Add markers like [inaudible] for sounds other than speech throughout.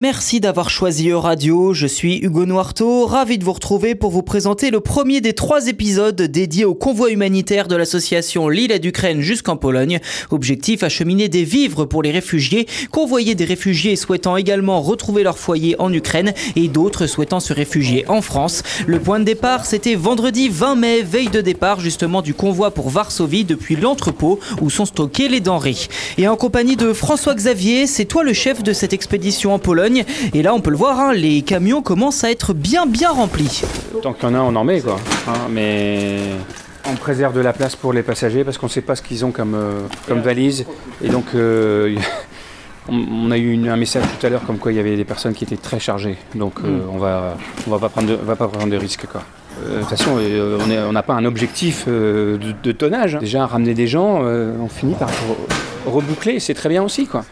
Merci d'avoir choisi Euradio, je suis Hugo Noirteau, ravi de vous retrouver pour vous présenter le premier des trois épisodes dédiés au convoi humanitaire de l'association Lille d'Ukraine jusqu'en Pologne. Objectif, acheminer des vivres pour les réfugiés, convoyer des réfugiés souhaitant également retrouver leur foyer en Ukraine et d'autres souhaitant se réfugier en France. Le point de départ, c'était vendredi 20 mai, veille de départ justement du convoi pour Varsovie depuis l'entrepôt où sont stockées les denrées. Et en compagnie de François Xavier, c'est toi le chef de cette expédition en Pologne. Et là, on peut le voir, hein, les camions commencent à être bien bien remplis. Tant qu'il y en a, on en met quoi. Hein, mais on préserve de la place pour les passagers parce qu'on ne sait pas ce qu'ils ont comme, euh, comme valise. Et donc, euh, [laughs] on, a eu un message tout à l'heure comme quoi il y avait des personnes qui étaient très chargées. Donc, euh, mm. on va, on va pas prendre, de, va pas prendre de risques quoi. De toute façon, on n'a pas un objectif de, de, tonnage. Déjà, ramener des gens, on finit par reboucler, c'est très bien aussi. quoi.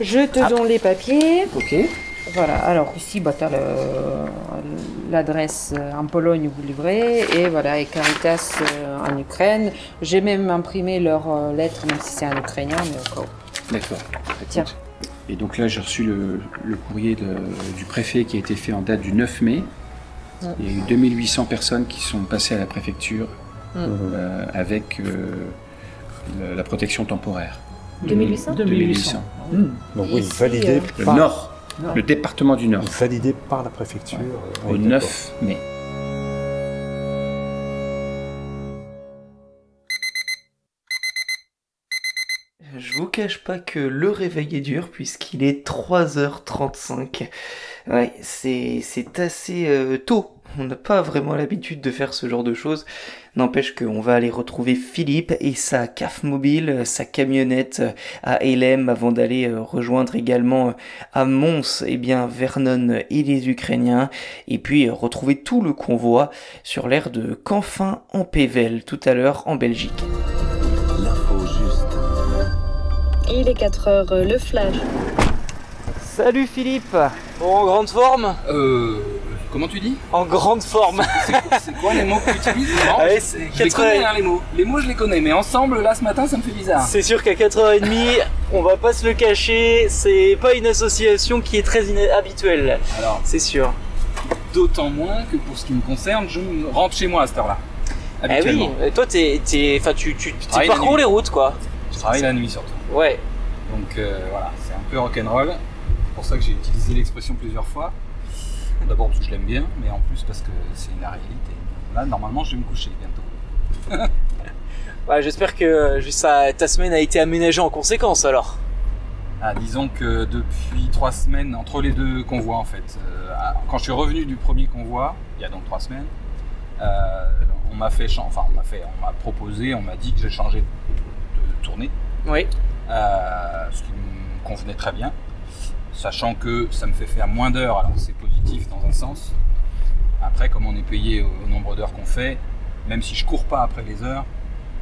Je te donne les papiers. Ok. Voilà, alors ici, bah, tu as l'adresse euh, en Pologne où vous livrez, et voilà, et Caritas euh, en Ukraine. J'ai même imprimé leur euh, lettre, même si c'est en ukrainien, mais encore. D'accord. Tiens. Et donc là, j'ai reçu le, courrier du préfet qui a été fait en date du 9 mai. Il y a eu 2800 personnes qui sont passées à la préfecture avec la protection temporaire. 2800 2800. Mmh. Donc oui, validé le Nord, le département du Nord. Validé par la préfecture. Au 9 mai. Je vous cache pas que le réveil est dur puisqu'il est 3h35. Ouais, c'est assez euh, tôt on n'a pas vraiment l'habitude de faire ce genre de choses. N'empêche qu'on va aller retrouver Philippe et sa CAF mobile, sa camionnette à Elem avant d'aller euh, rejoindre également euh, à Mons, et eh bien, Vernon et les Ukrainiens. Et puis euh, retrouver tout le convoi sur l'aire de Canfin en Pével tout à l'heure en Belgique. L'info juste. Il est 4 heures, le flash. Salut Philippe Bon, en grande forme Euh... Comment tu dis En grande forme. C'est quoi les mots que tu utilises Je les connais hein, les mots. Les mots je les connais, mais ensemble là ce matin ça me fait bizarre. C'est sûr qu'à 4h30, on va pas se le cacher, c'est pas une association qui est très habituelle. Alors, c'est sûr. D'autant moins que pour ce qui me concerne, je rentre chez moi à cette heure-là. Eh oui, toi t'es, enfin tu, tu, parcours les routes quoi. Je travaille la nuit surtout. Ouais. Donc euh, voilà, c'est un peu rock'n'roll. C'est pour ça que j'ai utilisé l'expression plusieurs fois. D'abord parce que je l'aime bien, mais en plus parce que c'est une réalité. Là, normalement, je vais me coucher bientôt. [laughs] J'espère que ça, ta semaine a été aménagée en conséquence alors. Ah, disons que depuis trois semaines, entre les deux convois en fait, euh, quand je suis revenu du premier convoi, il y a donc trois semaines, euh, on m'a fait, enfin on m'a fait, on m'a proposé, on m'a dit que j'ai changé de tournée. Oui. Euh, ce qui me convenait très bien sachant que ça me fait faire moins d'heures, alors c'est positif dans un sens. Après, comme on est payé au nombre d'heures qu'on fait, même si je cours pas après les heures,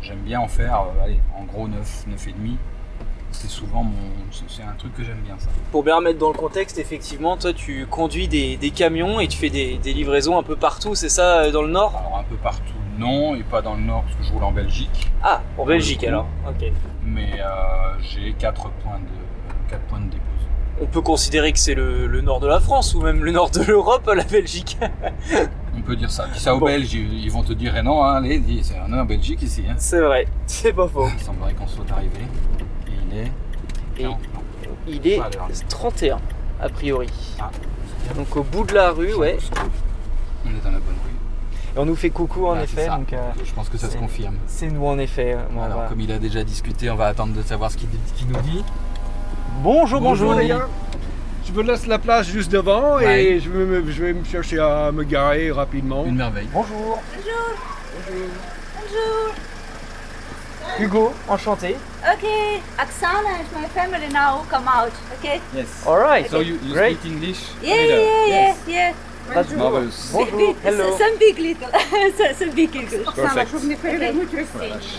j'aime bien en faire, euh, allez, en gros 9, 9 et demi. C'est souvent mon, c'est un truc que j'aime bien ça. Pour bien remettre dans le contexte, effectivement, toi tu conduis des, camions et tu fais des, livraisons un peu partout, c'est ça, euh, dans le nord? Alors un peu partout, non, et pas dans le nord parce que je roule en Belgique. Ah, en Belgique alors, ok. Mais euh, j'ai 4 points de, 4 points de dépôt on peut considérer que c'est le, nord de la France ou même le nord de l'Europe, la Belgique. [laughs] on peut dire ça. Dis ça aux Belges, ils vont te dire eh non, hein, allez, c'est un en Belgique ici. Hein. C'est vrai, c'est pas faux. Il semblerait qu'on soit arrivé. Et il est. il est 31 a priori. Ah, Donc au bout de la rue, ouais. On est dans la bonne rue. Et on nous fait coucou en effet. Donc, euh, je pense que ça se confirme. C'est nous en effet. Alors, comme il a déjà discuté, on va attendre de savoir ce qu'il nous dit. Bonjour, bonjour. Je vous laisse la place juste devant et je vais, me, je vais, me, chercher à me garer rapidement. Une merveille. Bonjour. Bonjour. Bonjour. Bonjour. Hugo, enchanté. Okay, Oksana and my family now come out. Okay. Yes. All right. So you, you speak English? Yeah, yeah, yeah, yes. yeah. That's marvelous. Bonjour. Hello. Some big little, [laughs] some big English. Perfect.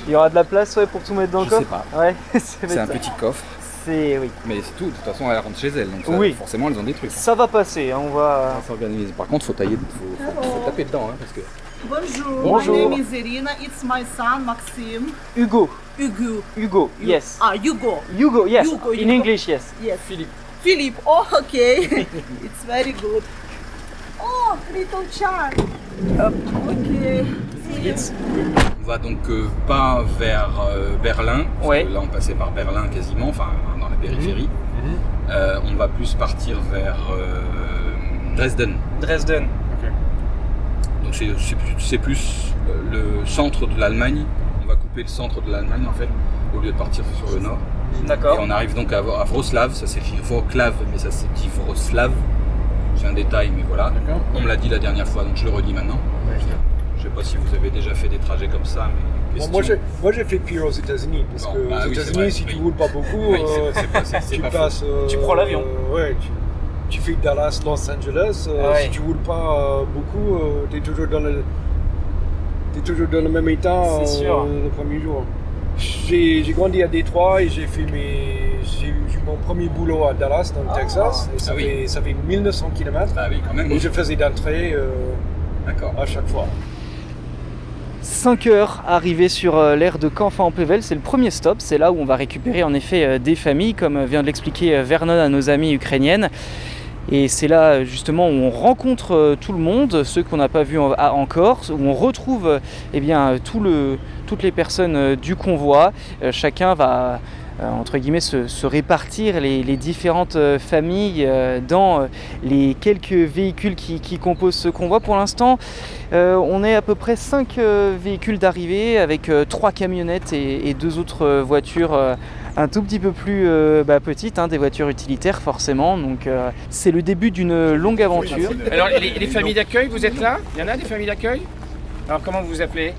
Il y aura de la place ouais, pour tout mettre dans le coffre. Je sais pas. Ouais, [laughs] c'est un petit coffre. C'est oui. Mais c'est tout, de toute façon elle rentre chez elle, donc oui. forcément elles ont des trucs. Ça va passer, hein, on va. s'organiser. Par contre faut tailler, faut, faut, faut taper dedans hein, parce que. Bonjour. Bonjour. My name is Irina. It's my son Maxim. Hugo. Hugo. Hugo. Yes. Ah, Hugo. Hugo. Yes. Hugo, In English, yes. Yes. Philippe. Philip. Oh, okay. [laughs] it's very good. Oh, little child. Okay. On va donc euh, pas vers euh, Berlin, parce Ouais. que là on passait par Berlin quasiment, enfin dans la périphérie. Euh, on va plus partir vers euh, Dresden. Dresden. Donc c'est c'est plus, c'est plus, euh, le centre de l'Allemagne. On va couper le centre de l'Allemagne en fait, au lieu de partir sur le nord. Et D'accord. on arrive donc à, à Wroclaw, ça s'écrit Wroclaw, mais ça s'écrit Wroclaw. C'est un détail, mais voilà. On me l'a dit la dernière fois, donc je le redis maintenant. Je sais pas si vous avez déjà fait des trajets comme ça, mais Bon, moi, j'ai, moi, j'ai fait pire aux États-Unis. Parce Bon, que bah aux oui, États-Unis, si oui. tu roules pas [laughs] beaucoup, Oui, c'est- euh, pas- c'est- c'est tu pas passes. euh, Tu prends l'avion. ouais, tu, tu fais Dallas, Los Angeles. euh, Ouais. Si tu roules pas euh, beaucoup, tu es toujours dans le. T'es toujours dans le même état euh, le premier jour. J'ai, grandi à Détroit et j'ai fait mes, j'ai eu mon premier boulot à Dallas dans le Texas. Et ça, Ah oui. fait, ça fait 1900 km. Bah oui, quand même. Et je faisais d'entrée euh, à chaque fois. 5 heures arrivées sur euh, l'aire de Canfin-en-Pével, c'est le premier stop, c'est là où on va récupérer en effet euh, des familles, comme euh, vient de l'expliquer Vernon à nos amies ukrainiennes. Et c'est là justement où on rencontre tout le monde, ceux qu'on n'a pas vus en- à- encore, où on retrouve eh bien, toutes les personnes du convoi. Chacun va entre guillemets se, répartir les, différentes euh, familles euh, dans euh, les quelques véhicules qui, composent ce convoi. Pour l'instant, euh, on est à peu près 5 véhicules d'arrivée avec 3 camionnettes et, et deux autres euh, voitures euh, un tout petit peu plus euh, bah, petites, hein, des voitures utilitaires forcément. Donc euh, c'est le début d'une longue aventure. Alors, les, les familles d'accueil, vous êtes là? Il y en a des familles d'accueil? Alors, comment vous vous appelez?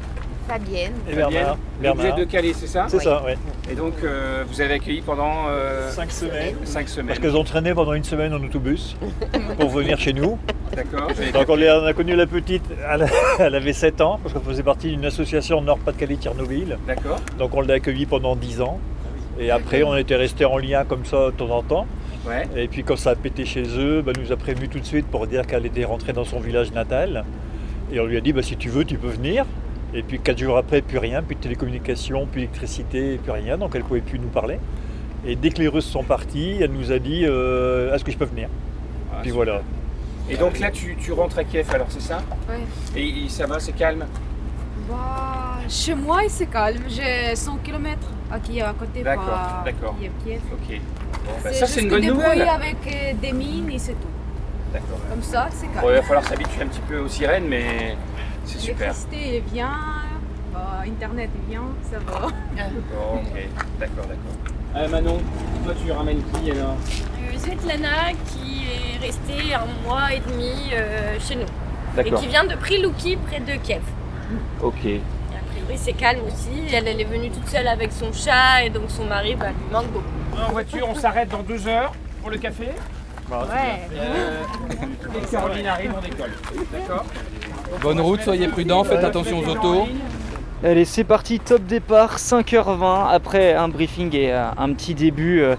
Fabienne. Et Bernard. Et Vous Bernard. êtes de Calais, c'est ça C'est ça, oui. Et donc, euh, vous avez accueilli pendant euh, Cinq semaines. cinq semaines. Parce qu'elles ont traîné pendant une semaine en autobus [laughs] pour venir chez nous. D'accord. Donc on, capté. les- on a connu la petite, elle, [laughs] elle avait 7 ans, parce qu'on faisait partie d'une association Nord-Pas-de-Calais-Tchernobyl. D'accord. Donc on l'a accueillie pendant 10 ans. Et après on était resté en lien comme ça de temps en temps. Ouais. Et puis quand ça a pété chez eux, bah, elle nous a prévenu tout de suite pour dire qu'elle était rentrée dans son village natal. Et on lui a dit bah, si tu veux tu peux venir. Et puis quatre jours après, plus rien, plus de télécommunications, plus d'électricité, plus rien. Donc elle ne pouvait plus nous parler. Et dès que les Russes sont partis, elle nous a dit euh, est-ce que je peux venir? Ah, Puis super. voilà. Et donc là, tu, tu rentres à Kiev, alors c'est ça? Ouais. Et, et ça va, c'est calme? Bah, chez moi, c'est calme. J'ai 100 km qui est à côté D'accord, d'accord. Kiev, Kiev. Ok. Bon, bah, C'est ça, c'est une juste bonne nouvelle. avec euh, des mines et c'est tout. D'accord. Comme ça, c'est calme. Bon, il va falloir s'habituer un petit peu aux sirènes, mais c'est super. L'électricité vient, bah, Internet vient, ça va. Bon, ok, d'accord, d'accord. Euh, Manon, toi tu ramènes qui alors Euh, Svetlana qui est restée un mois et demi euh, chez nous. Et qui vient de Prilouki près de Kiev. Ok. Et a priori c'est calme aussi. Elle, elle est venue toute seule avec son chat et donc son mari bah, lui manque beaucoup. En voiture, on s'arrête dans deux heures pour le café. Ouais. Euh, et Caroline arrive, on décolle. D'accord Bonne route, soyez prudents, faites attention aux autos. Allez, c'est parti, top départ, 5h20 après un briefing et euh, un petit début euh,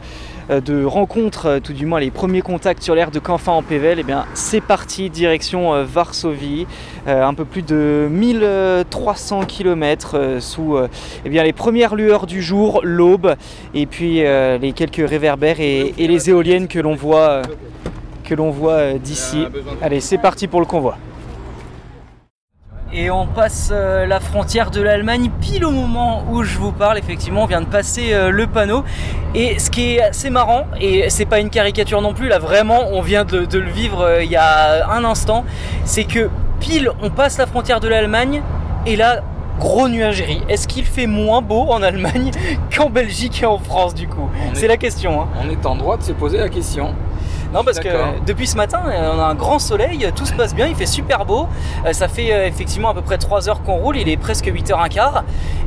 euh, de rencontre, tout du moins les premiers contacts sur l'aire de Canfin en Pével. Et bien, c'est parti, direction Varsovie, un peu plus de 1300 km sous euh, eh bien, les premières lueurs du jour, l'aube, et puis les quelques réverbères et, et les éoliennes que l'on voit, que l'on voit d'ici. Allez, c'est parti pour le convoi. Et on passe euh, la frontière de l'Allemagne pile au moment où je vous parle. Effectivement, on vient de passer euh, le panneau. Et ce qui est assez marrant, et c'est pas une caricature non plus, là vraiment, on vient de, de le vivre euh, il y a un instant, c'est que pile on passe la frontière de l'Allemagne et là, gros nuagerie. Est-ce qu'il fait moins beau en Allemagne [laughs] qu'en Belgique et en France du coup? C'est est- la question. hein. On est en droit de se poser la question. Non, parce que depuis ce matin, euh, on a un grand soleil, tout se passe bien, il fait super beau. Euh, Ça fait euh, effectivement à peu près 3 heures qu'on roule, il est presque 8h15.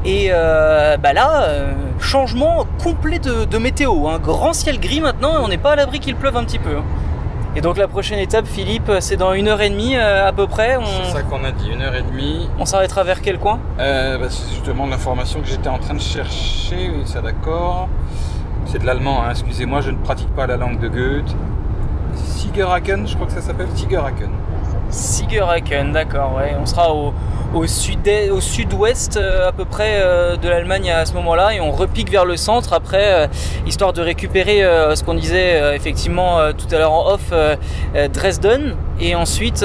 Et euh, bah là, euh, changement complet de, de météo. Un grand ciel gris maintenant et on n'est pas à l'abri qu'il pleuve un petit peu. hein. Et donc la prochaine étape, Philippe, c'est dans une heure et demie euh, à peu près. C'est ça On, qu'on a dit, une heure et demie. on s'arrêtera vers quel coin? Euh, bah, c'est justement l'information que j'étais en train de chercher, oui, ça d'accord. C'est de l'allemand, hein, excusez-moi, je ne pratique pas la langue de Goethe. Sigerhaken, je crois que ça s'appelle Sigerhaken. Sigerhaken, d'accord, ouais. On sera au, au sud au sud-ouest euh, à peu près euh, de l'Allemagne à ce moment-là et on repique vers le centre après euh, histoire de récupérer ce qu'on disait effectivement tout à l'heure en off Dresden et ensuite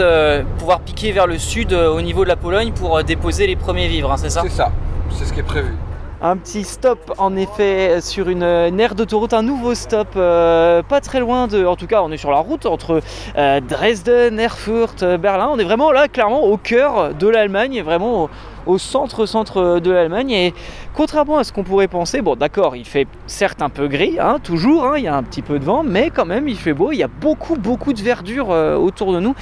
pouvoir piquer vers le sud au niveau de la Pologne pour déposer les premiers vivres, hein, c'est ça? C'est ça, c'est ce qui est prévu. Un petit stop en effet sur une, aire d'autoroute, un nouveau stop euh, pas très loin de, en tout cas on est sur la route entre euh, Dresden, Erfurt, euh, Berlin. On est vraiment là clairement au cœur de l'Allemagne, vraiment au, au centre centre de l'Allemagne et contrairement à ce qu'on pourrait penser, bon d'accord il fait certes un peu gris, hein, toujours, hein, il y a un petit peu de vent, mais quand même il fait beau, il y a beaucoup beaucoup de verdure autour de nous.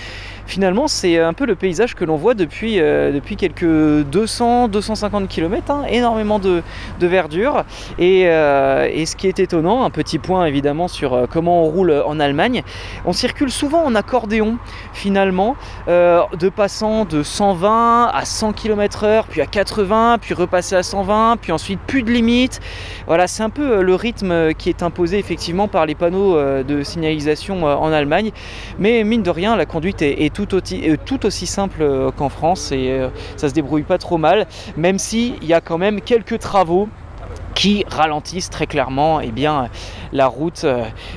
Finalement c'est un peu le paysage que l'on voit depuis, euh, depuis quelques 200-250 km, hein, énormément de, de verdure. Et, euh, et ce qui est étonnant, un petit point évidemment sur euh, comment on roule en Allemagne, on circule souvent en accordéon finalement, de passant de 120 à 100 km/h, puis à 80, puis repasser à 120, puis ensuite plus de limite. Voilà, c'est un peu le rythme qui est imposé effectivement par les panneaux de signalisation en Allemagne. Mais mine de rien, la conduite est, est tout, aussi, euh, tout aussi simple euh, qu'en France et euh, ça se débrouille pas trop mal, même s'il y a quand même quelques travaux qui ralentissent très clairement eh bien, la route.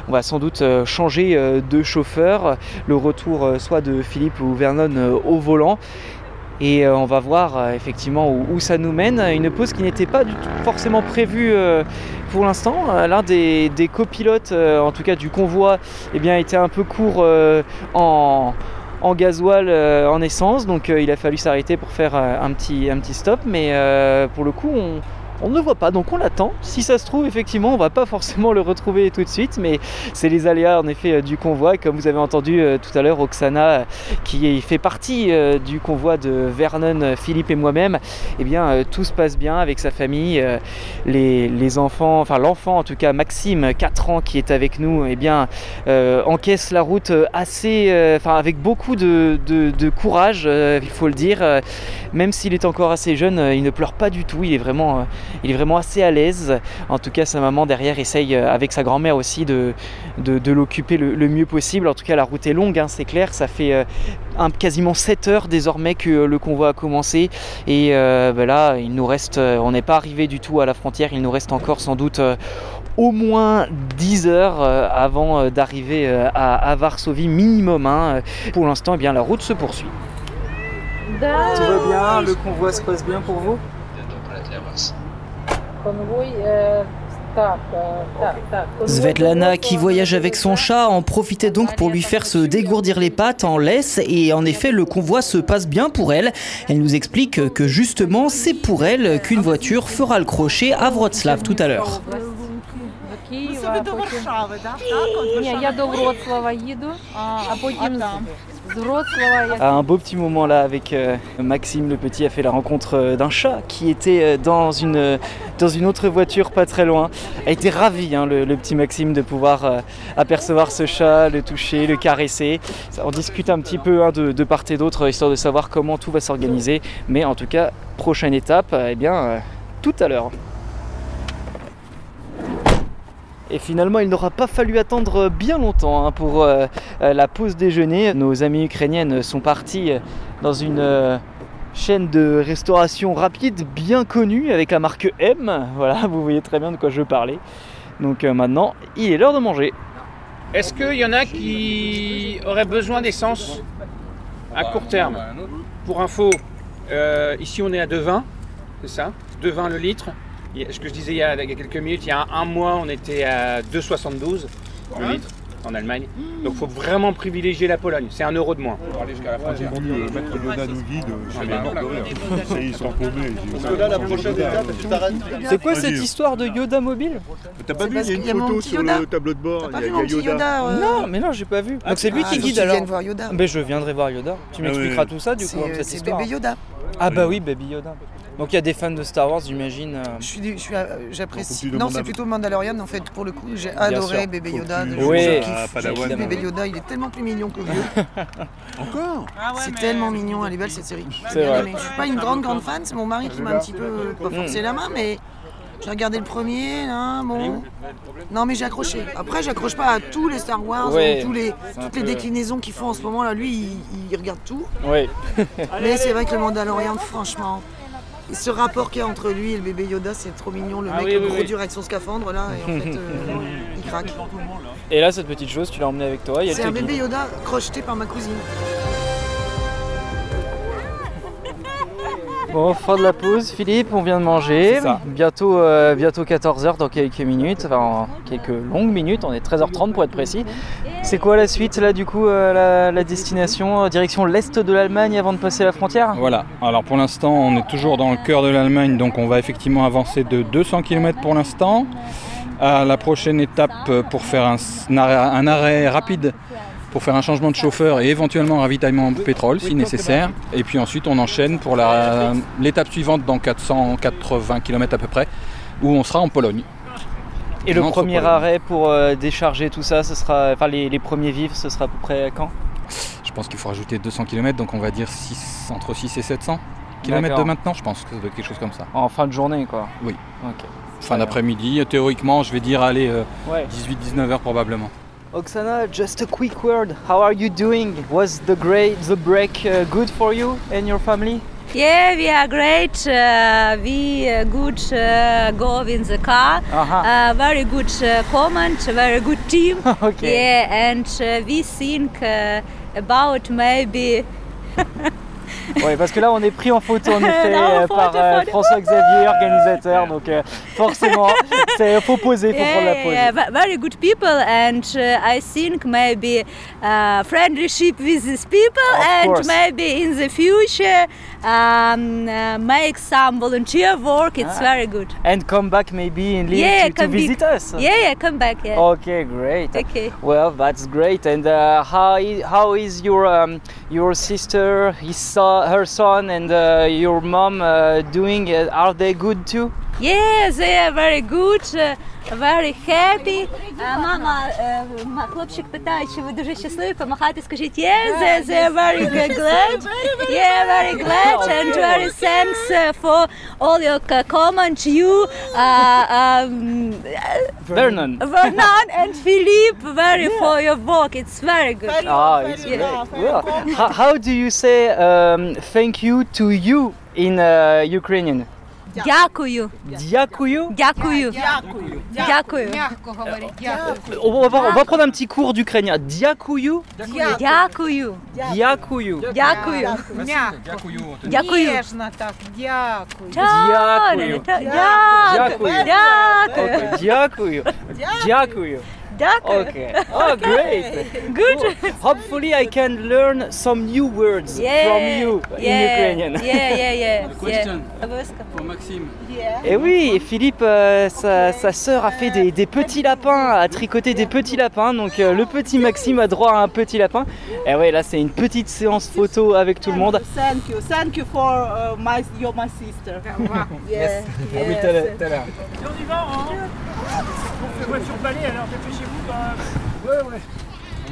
On va sans doute changer de chauffeur, le retour soit de Philippe ou Vernon au volant. Et on va voir effectivement où, ça nous mène. Une pause qui n'était pas du tout forcément prévue pour l'instant. L'un des, copilotes, en tout cas du convoi, eh bien, était un peu court en, en gasoil, euh, en essence. Donc euh, il a fallu s'arrêter pour faire euh, un, petit, un petit stop. Mais pour le coup, on, on ne le voit pas, donc on l'attend. Si ça se trouve, effectivement, on va pas forcément [laughs] le retrouver tout de suite, mais c'est les aléas en effet euh, du convoi. Comme vous avez entendu euh, tout à l'heure, Oksana, euh, qui fait partie du convoi de Vernon, Philippe et moi-même, eh bien tout se passe bien avec sa famille. les, enfants, enfin l'enfant en tout cas, Maxime, 4 ans, qui est avec nous, eh bien encaisse la route assez, avec beaucoup de, courage, il faut le dire. Même s'il est encore assez jeune, il ne pleure pas du tout. Il est vraiment, il est vraiment assez à l'aise. En tout cas, sa maman derrière essaye euh, avec sa grand-mère aussi de, de, de l'occuper le, le mieux possible. En tout cas, la route est longue, hein, c'est clair. Ça fait euh, un- quasiment 7 heures désormais que euh, le convoi a commencé. Et euh, ben là, il nous reste, on n'est pas arrivé du tout à la frontière. Il nous reste encore sans doute euh, au moins 10 heures euh, avant euh, d'arriver euh, à, à Varsovie minimum. hein. Pour l'instant, eh bien, la route se poursuit. Tout va bien, le convoi se passe bien pour vous? Svetlana, qui voyage avec son chat, en profitait donc pour lui faire se dégourdir les pattes en laisse et en effet le convoi se passe bien pour elle. Elle nous explique que justement c'est pour elle qu'une voiture fera le crochet à Wrocław tout à l'heure un beau petit moment là avec euh, Maxime le petit a fait la rencontre euh, d'un chat qui était euh, dans, une, dans une autre voiture pas très loin. A été ravi le, petit Maxime de pouvoir apercevoir ce chat, le toucher, le caresser. On discute un petit peu hein, de, de, part et d'autre histoire de savoir comment tout va s'organiser. Mais en tout cas, prochaine étape, eh bien tout à l'heure. Et finalement, il n'aura pas fallu attendre bien longtemps hein, pour euh, euh, la pause déjeuner. Nos amies ukrainiennes sont parties euh, dans une chaîne de restauration rapide bien connue avec la marque M. [laughs] Voilà, vous voyez très bien de quoi je parlais. Donc euh, maintenant, il est l'heure de manger. Est-ce qu'il y en a qui auraient besoin d'essence à court terme? Pour info, ici on est à 2,20, c'est ça? 2,20 le litre. Ce que je disais il y, a, il y a quelques minutes, il y a un, un mois on était à 2,72 le litre en Allemagne. Donc il faut vraiment privilégier la Pologne, c'est un euro de moins. Pour aller jusqu'à la euh, Yoda nous guide, je ils sont paumés. ils disent, Parce que là, la prochaine étape, tu t'arrêtes. C'est quoi cette histoire de Yoda mobile T'as pas vu, il y a une mon photo petit sur Yoda. le tableau de bord, il y a, Yoda. Euh, Non, mais non, j'ai pas vu. Donc c'est lui Ah, qui guide alors. viennes voir Yoda. Ben je viendrai voir Yoda. Tu Ah m'expliqueras tout ça du coup, C'est histoire. bébé Yoda. Ah bah oui, Baby Yoda. Donc il y a des fans de Star Wars, j'imagine. euh, Je suis, du- je suis, euh, j'apprécie. Non, c'est plutôt Mandalorian en fait. Pour le coup, j'ai adoré sûr. bébé Yoda. je kiffe. Je kiffe bébé Yoda, il est tellement plus mignon que vieux. [laughs] Encore c'est tellement mignon, elle est belle cette série. C'est bien vrai. Je suis pas une grande grande fan, c'est mon mari qui m'a un petit peu euh, pas forcé la main, mais J'ai regardé le premier, là, bon. Non, mais j'ai accroché. Après, j'accroche pas à tous les Star Wars, Ouais, ou tous les, toutes les peu- déclinaisons qu'ils font en ce moment. Là, lui, il, il regarde tout. Oui. [laughs] Mais c'est vrai que le Mandalorian, franchement, et ce rapport qu'il y a entre lui et le bébé Yoda, c'est trop mignon. Le Ah mec, oui, le oui, gros oui. dur avec son scaphandre, là, et en fait, euh, [laughs] il craque. Et là, cette petite chose, tu l'as emmenée avec toi. C'est un bébé Yoda crocheté par ma cousine. Bon, fin de la pause, Philippe, on vient de manger. Bientôt, euh, bientôt 14h dans quelques minutes, enfin en quelques longues minutes, on est 13h30 pour être précis. C'est quoi la suite là du coup, euh, la, la destination euh, direction l'est de l'Allemagne avant de passer la frontière? Voilà, alors pour l'instant on est toujours dans le cœur de l'Allemagne, donc on va effectivement avancer de 200 km pour l'instant. À la prochaine étape pour faire un arrêt rapide, pour faire un changement de chauffeur et éventuellement un ravitaillement en pétrole si nécessaire. Et puis ensuite on enchaîne pour l'étape suivante dans 480 km à peu près, où on sera en Pologne. Et le premier Pologne. arrêt pour euh, décharger tout ça, ce sera, enfin les, les premiers vivres, ce sera à peu près quand? Je pense qu'il faut rajouter 200 km, donc on va dire six- entre 6 et 700 km de maintenant, je pense que ça doit être quelque chose comme ça. En fin de journée quoi. Oui. Fin d'après-midi, théoriquement, je vais dire, allez, Ouais. 18-19 heures probablement. Oksana, just a quick word. How are you doing? Was the great the break uh, good for you and your family? Yeah, we are great. Uh, we uh, good uh, go in the car. Aha. Uh, very good uh, comment, very good team. [laughs] Okay. Yeah, and uh, we think uh, about maybe. [laughs] Ouais, parce que là on est pris en photo en [laughs] effet Là, euh, par euh, photo. François Xavier, organisateur, donc euh, forcément, [laughs] c'est faut poser, faut prendre la Yeah, pause. yeah, ve- very good people, and uh, I think maybe uh, friendship with these people, Of and course. maybe in the future um, uh, make some volunteer work. It's Ah. very good. And come back maybe in Lille yeah, to, to visit back. us. Yeah, yeah, come back. Yeah. Okay, great. Okay. Well, that's great. And uh, how i- how is your um, your sister, his son, her son, and uh, your mom uh, doing? Uh, are they good too? Yeah, they are very good, uh, very happy. Uh, мама, е, ма- хлопчик питає, чи ви дуже щасливі, помахати, скажіть, yeah, they, they are very g- glad. Yeah, very glad and very thanks uh, for all your c- comment. You, uh, um, Vernon. Vernon and Philippe, very for your work. It's very good. Ah, it's great. Well, how, how do you say um, thank you to you in uh, Ukrainian? Дякую. Дякую. Дякую. Дякую. Мягко говорить. Дякую. On va, on va prendre un petit cours d'ukrainien. Дякую. Дякую. Дякую. Дякую. Мягко. Дякую. Ніжно так. Дякую. Дякую. Дякую. Дякую. Дякую. Дякую. D'accord. Okay. [laughs] Oh, great. [laughs] Good. Cool. Hopefully, I can learn some new words yeah. from you yeah. in Ukrainian. Yeah, yeah, yeah. [laughs] The question ah, bah, yeah. pour Maxime. Et oui, et Philippe, euh, sa, sa, sœur a fait des, des, petits lapins, a tricoté des petits lapins. Donc, euh, le petit Maxime a droit à un petit lapin. Eh et oui, là, c'est une petite séance photo avec tout le monde. Thank you, thank you for uh, my, you're my sister. yes. yes. Ah oui, on y va, hein On fait voiture balai, alors réfléchis. Ouais, ouais.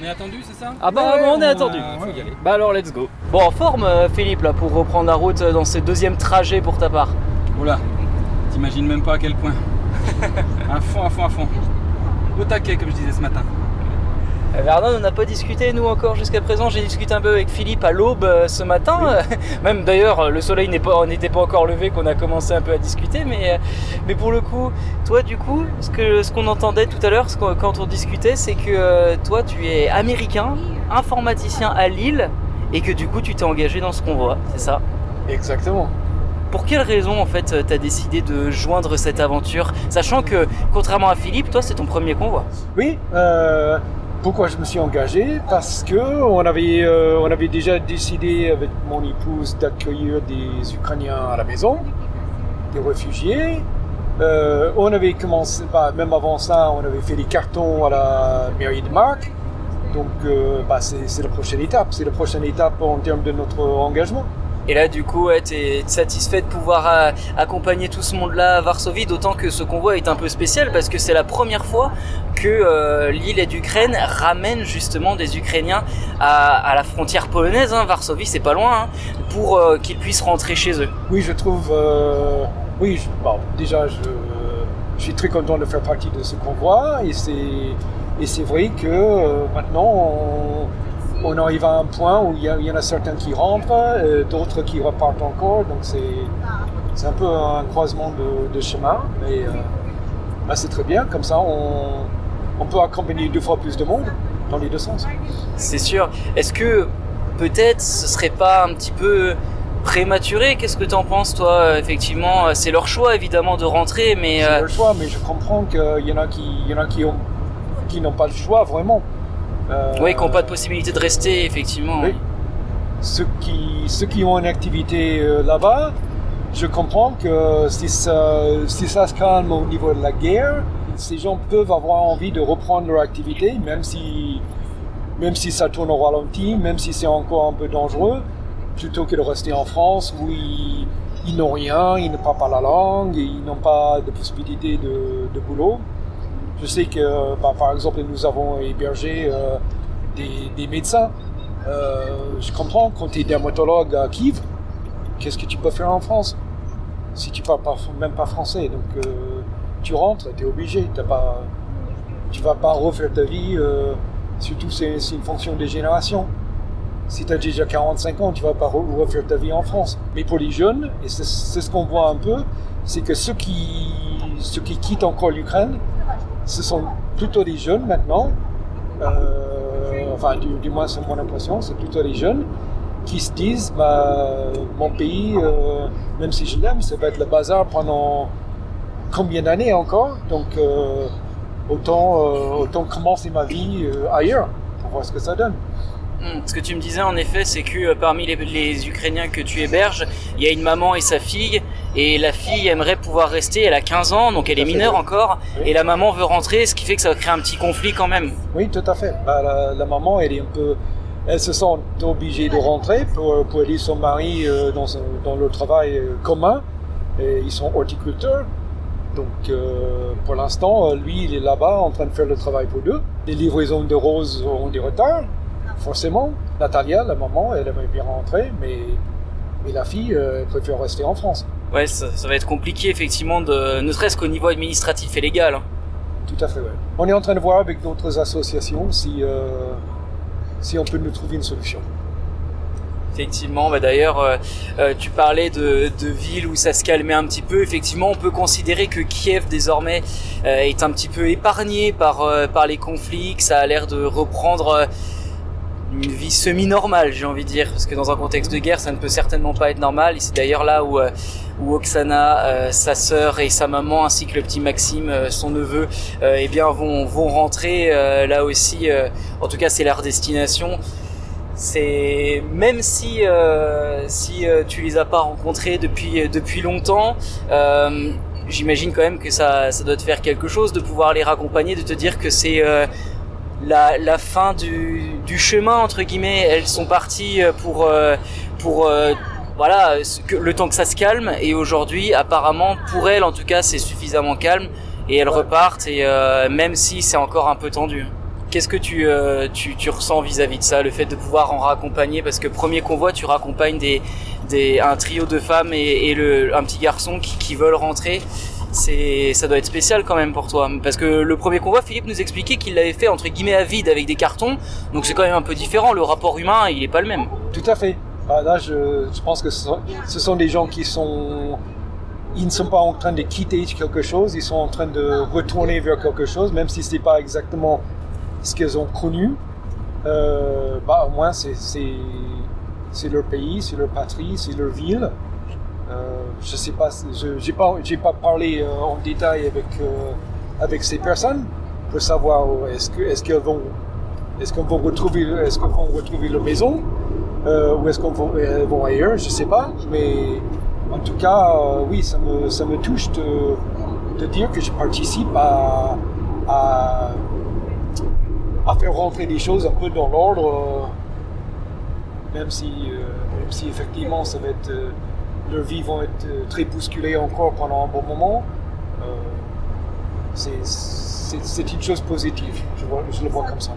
On est attendu, c'est ça? Ah bah on est attendu. faut y aller. Bah alors let's go. Bon en forme euh, Philippe là pour reprendre la route euh, dans ce deuxième trajet pour ta part. Oula, t'imagines même pas à quel point. [laughs] à fond, à fond, à fond. Au taquet, comme je disais ce matin. Euh, Vernon, on n'a pas discuté nous encore jusqu'à présent. J'ai discuté un peu avec Philippe à l'aube euh, ce matin. [laughs] Même d'ailleurs, euh, le soleil pas- n'était pas encore levé qu'on a commencé un peu à discuter. Mais, euh, mais pour le coup, toi du coup, ce qu'on entendait tout à l'heure quand on discutait, c'est que euh, toi tu es américain, informaticien à Lille, et que du coup tu t'es engagé dans ce convoi, c'est ça? Exactement. Pour quelle raison en fait tu as décidé de joindre cette aventure, sachant que contrairement à Philippe, toi c'est ton premier convoi Oui, euh, pourquoi je me suis engagé Parce que on avait, euh, on avait déjà décidé avec mon épouse d'accueillir des Ukrainiens à la maison, des réfugiés. Euh, on avait commencé, bah, même avant ça, on avait fait des cartons à la mairie de Marc. Donc euh, bah, c'est la prochaine étape, c'est la prochaine étape en termes de notre engagement. Et là, du coup, ouais, t'es satisfait de pouvoir euh, accompagner tout ce monde-là à Varsovie, d'autant que ce convoi est un peu spécial parce que c'est la première fois que euh, l'île d'Ukraine ramène justement des Ukrainiens à, la frontière polonaise. Hein, Varsovie, c'est pas loin, hein, pour euh, qu'ils puissent rentrer chez eux. Oui, je trouve. oui, bon, déjà, je, je suis très content de faire partie de ce convoi et c'est et c'est vrai que maintenant on, on arrive à un point où il y, en a certains qui rentrent, euh, d'autres qui repartent encore, donc c'est un peu un croisement de, de chemin, mais euh, bah, c'est très bien, comme ça on, on peut accompagner deux fois plus de monde dans les deux sens. C'est sûr. Est-ce que peut-être ce serait pas un petit peu prématuré? Qu'est-ce que t'en penses toi? Effectivement, c'est leur choix évidemment de rentrer, mais C'est euh, leur choix, mais je comprends qu'il y en a qui, il y en a qui ont qui n'ont pas le choix vraiment. Euh, oui, qui n'ont pas de possibilité de rester, effectivement. Oui. Ceux qui, ceux qui ont une activité euh, là-bas, je comprends que si ça, si ça se calme au niveau de la guerre, ces gens peuvent avoir envie de reprendre leur activité, même si, même si ça tourne au ralenti, même si c'est encore un peu dangereux, plutôt que de rester en France où ils, ils n'ont rien, ils ne parlent pas la langue, ils n'ont pas de possibilité de, de boulot. Je sais que, par exemple, nous avons hébergé euh, des, médecins. Euh, je comprends, quand tu es dermatologue à Kiev, qu'est-ce que tu peux faire en France? Si tu parles pas, même pas français Donc, euh, tu rentres, tu es obligé. T'as pas, tu vas pas refaire ta vie, surtout c'est une fonction des générations. Si tu as déjà 45 ans, tu vas pas re- refaire ta vie en France. Mais pour les jeunes, et c'est ce qu'on voit un peu, c'est que ceux qui, ceux qui quittent encore l'Ukraine, ce sont plutôt des jeunes maintenant, euh, enfin du, moins c'est mon impression, c'est plutôt des jeunes qui se disent bah, mon pays, euh, même si je l'aime, ça va être le bazar pendant combien d'années encore, donc euh, autant, autant commencer ma vie ailleurs pour voir ce que ça donne. Hmm, Ce que tu me disais en effet, c'est que parmi les Ukrainiens que tu héberges, il y a une maman et sa fille, et la fille aimerait pouvoir rester, elle a 15 ans, donc elle est mineure oui. encore, Oui. et la maman veut rentrer, ce qui fait que ça va créer un petit conflit quand même. Oui, tout à fait. Bah, la, la maman, elle est un peu, elle se sent obligée de rentrer pour, pour aider son mari euh, dans, dans le travail euh, commun. Et ils sont horticulteurs. Donc, euh, pour l'instant, lui, il est là-bas en train de faire le travail pour deux. Les livraisons de roses ont des retards, forcément. Natalia, la maman, elle aimerait bien rentrer, mais, mais la fille, euh, elle préfère rester en France. Ouais, ça, ça va être compliqué effectivement, de, ne serait-ce qu'au niveau administratif et légal. hein. Tout à fait, ouais. On est en train de voir avec d'autres associations si, euh, si on peut nous trouver une solution. Effectivement, bah d'ailleurs, euh, euh, tu parlais de, de villes où ça se calmait un petit peu. Effectivement, on peut considérer que Kiev désormais euh, est un petit peu épargné par euh, par les conflits, que ça a l'air de reprendre euh, une vie semi-normale, j'ai envie de dire, parce que dans un contexte de guerre, ça ne peut certainement pas être normal. Et c'est d'ailleurs là où euh, où Oksana, euh, sa sœur et sa maman, ainsi que le petit Maxime, euh, son neveu, euh, eh bien vont vont rentrer là aussi. en tout cas, c'est leur destination c'est même si si tu les as pas rencontrés depuis depuis longtemps j'imagine quand même que ça ça doit te faire quelque chose de pouvoir les raccompagner de te dire que c'est la, la fin du, du chemin entre guillemets elles sont parties pour pour voilà le temps que ça se calme et aujourd'hui apparemment pour elles en tout cas c'est suffisamment calme et elles repartent et euh, même si c'est encore un peu tendu Qu'est-ce que tu, euh, tu, tu ressens vis-à-vis de ça, le fait de pouvoir en raccompagner? Parce que premier convoi, tu raccompagnes des, des, un trio de femmes et, le, un petit garçon qui, qui veulent rentrer. C'est, ça doit être spécial quand même pour toi. Parce que le premier convoi, Philippe nous expliquait qu'il l'avait fait entre guillemets à vide avec des cartons. Donc c'est quand même un peu différent. Le rapport humain, il est pas le même. Tout à fait. Bah, là, je, pense que ce sont, des gens qui sont... Ils ne sont pas en train de quitter quelque chose, ils sont en train de retourner vers quelque chose, même si ce n'est pas exactement ce qu'ils ont connu. Euh, bah, au moins, c'est, leur pays, c'est leur patrie, c'est leur ville. Euh, je sais pas, je n'ai pas, pas parlé euh, en détail avec, avec ces personnes pour savoir est-ce, que, est-ce qu'elles vont, qu'on va retrouver, est-ce va retrouver leur maison euh, ou est-ce qu'on va, elles vont ailleurs, je sais pas. Mais en tout cas, euh, oui, ça me, ça me touche de, dire que je participe à, à, faire rentrer les choses un peu dans l'ordre, euh, même si, euh, si effectivement ça va être, euh, leurs vies vont être euh, très bousculées encore pendant un bon moment. euh, c'est, une chose positive, je le vois comme ça.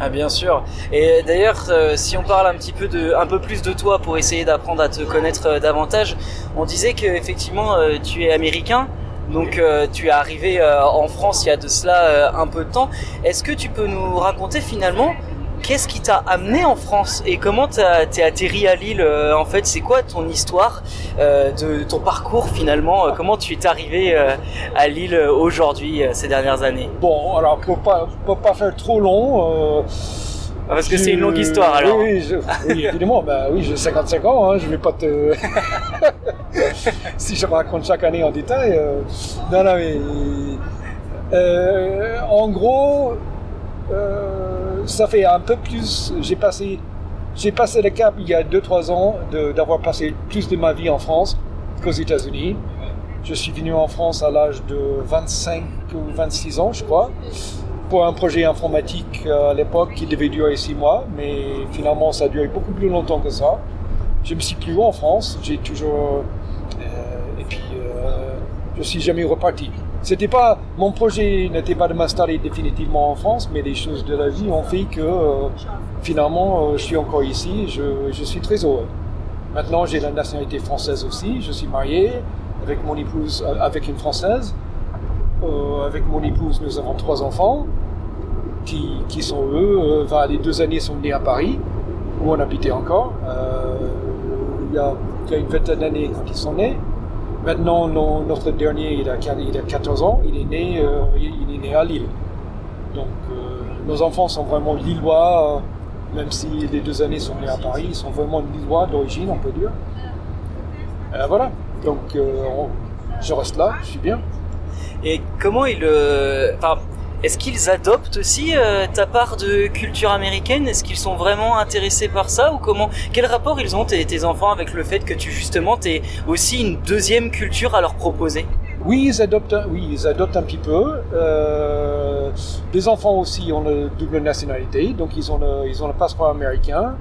Ah bien sûr. Et d'ailleurs, euh, si on parle un petit peu de, un peu plus de toi pour essayer d'apprendre à te connaître euh, davantage, on disait que effectivement euh, tu es américain. Donc tu es arrivé en France il y a de cela un peu de temps. Est-ce que tu peux nous raconter finalement qu'est-ce qui t'a amené en France et comment t'es atterri à Lille euh, En fait, c'est quoi ton histoire euh, de ton parcours finalement euh, Comment tu es arrivé euh, à Lille aujourd'hui ces dernières années? Bon, alors pour pas, pour pas faire trop long. euh, parce que c'est une longue histoire, alors. Oui, oui, je- oui, évidemment, bah oui, j'ai 55 ans, hein, je vais pas te. [laughs] si je raconte chaque année en détail. Non, non, mais. en gros, euh, ça fait un peu plus. J'ai passé. J'ai passé le cap il y a 2-3 ans d'avoir passé plus de ma vie en France qu'aux États-Unis. Je suis venu en France à l'âge de 25 ou 26 ans, je crois, pour un projet informatique euh, à l'époque qui devait durer 6 mois, mais finalement ça a duré beaucoup plus longtemps que ça. Je me suis plus en France, j'ai toujours. euh, et puis, euh, je suis jamais reparti. C'était pas, mon projet n'était pas de m'installer définitivement en France, mais les choses de la vie ont fait que euh, finalement euh, je suis encore ici, je, je suis très heureux. Maintenant, j'ai la nationalité française aussi. Je suis marié avec mon épouse, euh, avec une française. Avec mon épouse, nous avons trois enfants qui, qui sont eux. les deux années sont nés à Paris, où on habitait encore. Il, y a, il y a une vingtaine d'années quand sont nés. Maintenant, notre dernier, il a, il a 14 ans. Il est né, euh, il il est né à Lille. Donc, euh, nos enfants sont vraiment lillois. euh, même si les deux années sont nés à Paris, ils sont vraiment lillois d'origine, on peut dire. Voilà. Donc, on- je reste là, je suis bien. Et comment enfin, est-ce qu'ils adoptent aussi euh, ta part de culture américaine? Est-ce qu'ils sont vraiment intéressés par ça ou comment Quel rapport ils ont tes, tes enfants avec le fait que tu justement t'aies aussi une deuxième culture à leur proposer? Oui, ils adoptent, oui, ils adoptent un petit peu. Euh, les enfants aussi ont la double nationalité, donc ils ont le, ils ont le passeport américain.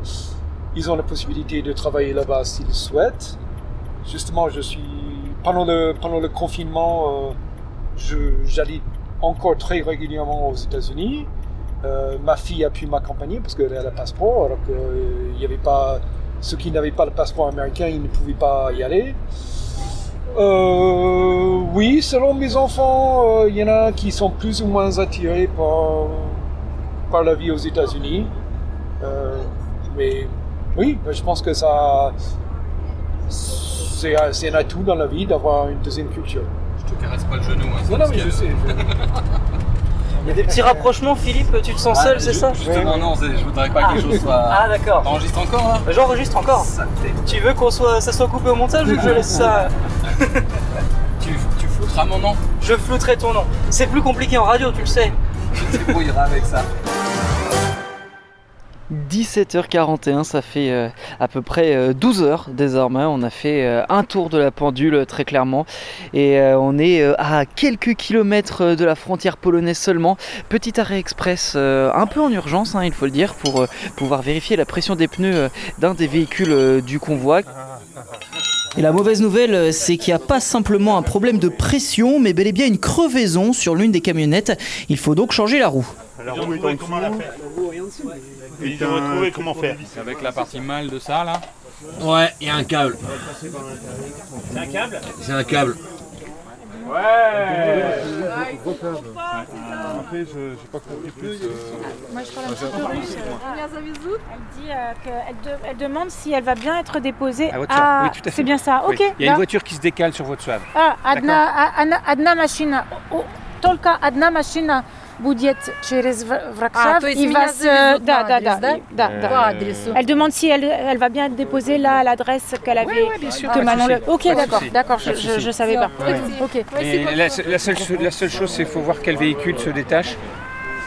Ils ont la possibilité de travailler là-bas s'ils souhaitent. Justement, je suis pendant le pendant le confinement, euh, j'allais encore très régulièrement aux États-Unis. Euh, ma fille a pu m'accompagner parce qu'elle a le passeport, alors qu'il n'y avait pas ceux qui n'avaient pas le passeport américain, ils ne pouvaient pas y aller. Euh, oui, selon mes enfants, euh, il y en a qui sont plus ou moins attirés par, par la vie aux États-Unis. Euh, mais oui, je pense que ça, c'est un atout dans la vie d'avoir une deuxième culture. Caresse pas le genou. Hein, Non, non, mais je sais. [laughs] Il y a des petits rapprochements, Philippe, tu te sens Ah, seul, c'est ça Justement, non, je voudrais pas que quelque chose soit. Ah d'accord. T'enregistres encore là J'enregistre encore. Tu veux qu'on soit, ça soit coupé au montage ou que je laisse ça [laughs] tu, tu flouteras mon nom Je flouterai ton nom. C'est plus compliqué en radio, tu le sais. Tu te débrouilleras avec ça. 17h41, ça fait euh, à peu près euh, 12 heures désormais. On a fait euh, un tour de la pendule euh, très clairement et euh, on est euh, à quelques kilomètres euh, de la frontière polonaise seulement. Petit arrêt express euh, un peu en urgence, hein, il faut le dire, pour euh, pouvoir vérifier la pression des pneus euh, d'un des véhicules euh, du convoi. Et la mauvaise nouvelle, euh, c'est qu'il n'y a pas simplement un problème de pression, mais bel et bien une crevaison sur l'une des camionnettes. Il faut donc changer la roue. La roue est en dessous. Et ils devraient trouver comment faire. C'est Avec la partie mâle de ça, là Ouais, il y a un câble. C'est un câble C'est un câble. Ouais Après, je n'ai pas compris plus. Euh, Moi, je parle un petit peu russe. Elle demande si elle va bien être déposée ah, à... C'est bien ça, ok. Il y a une bah. voiture qui se décale sur votre soave. Ah, Adna Machina. Oh, oh, Tolka Adna Machina о, только одна машина будет через В- Вракшав. А, то есть и меня вас, завезут э, да, на да, адрес, да, да? и- да, Э, да. По адресу. Elle demande si elle, elle va bien être déposée là à l'adresse qu'elle avait. bien sûr, que pas de Manon le- souci. Ok, Pas de d'accord, souci. d'accord, Pas je, de je, souci. je savais pas. Ouais. Ok. Et la, la seule, la seule chose, c'est qu'il faut voir quel véhicule se détache.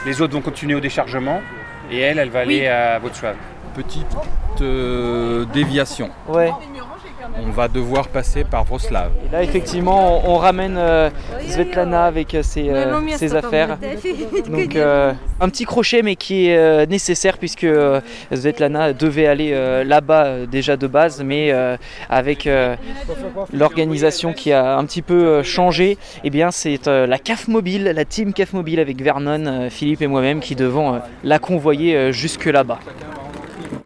Les autres vont continuer au déchargement. Et elle, elle va aller à Wrocław. Petite euh, déviation. Ouais. On va devoir passer par Wrocław. Et là, effectivement, on, on ramène euh, Svetlana avec euh, ses, euh, ses affaires. [laughs] Donc, euh, un petit crochet, mais qui est euh, nécessaire puisque euh, Svetlana devait aller euh, là-bas déjà de base, mais euh, avec euh, l'organisation qui a un petit peu euh, changé, eh bien, c'est euh, la CAF Mobile, la team CAF Mobile avec Vernon, euh, Philippe et moi-même qui devons euh, la convoyer euh, jusque là-bas.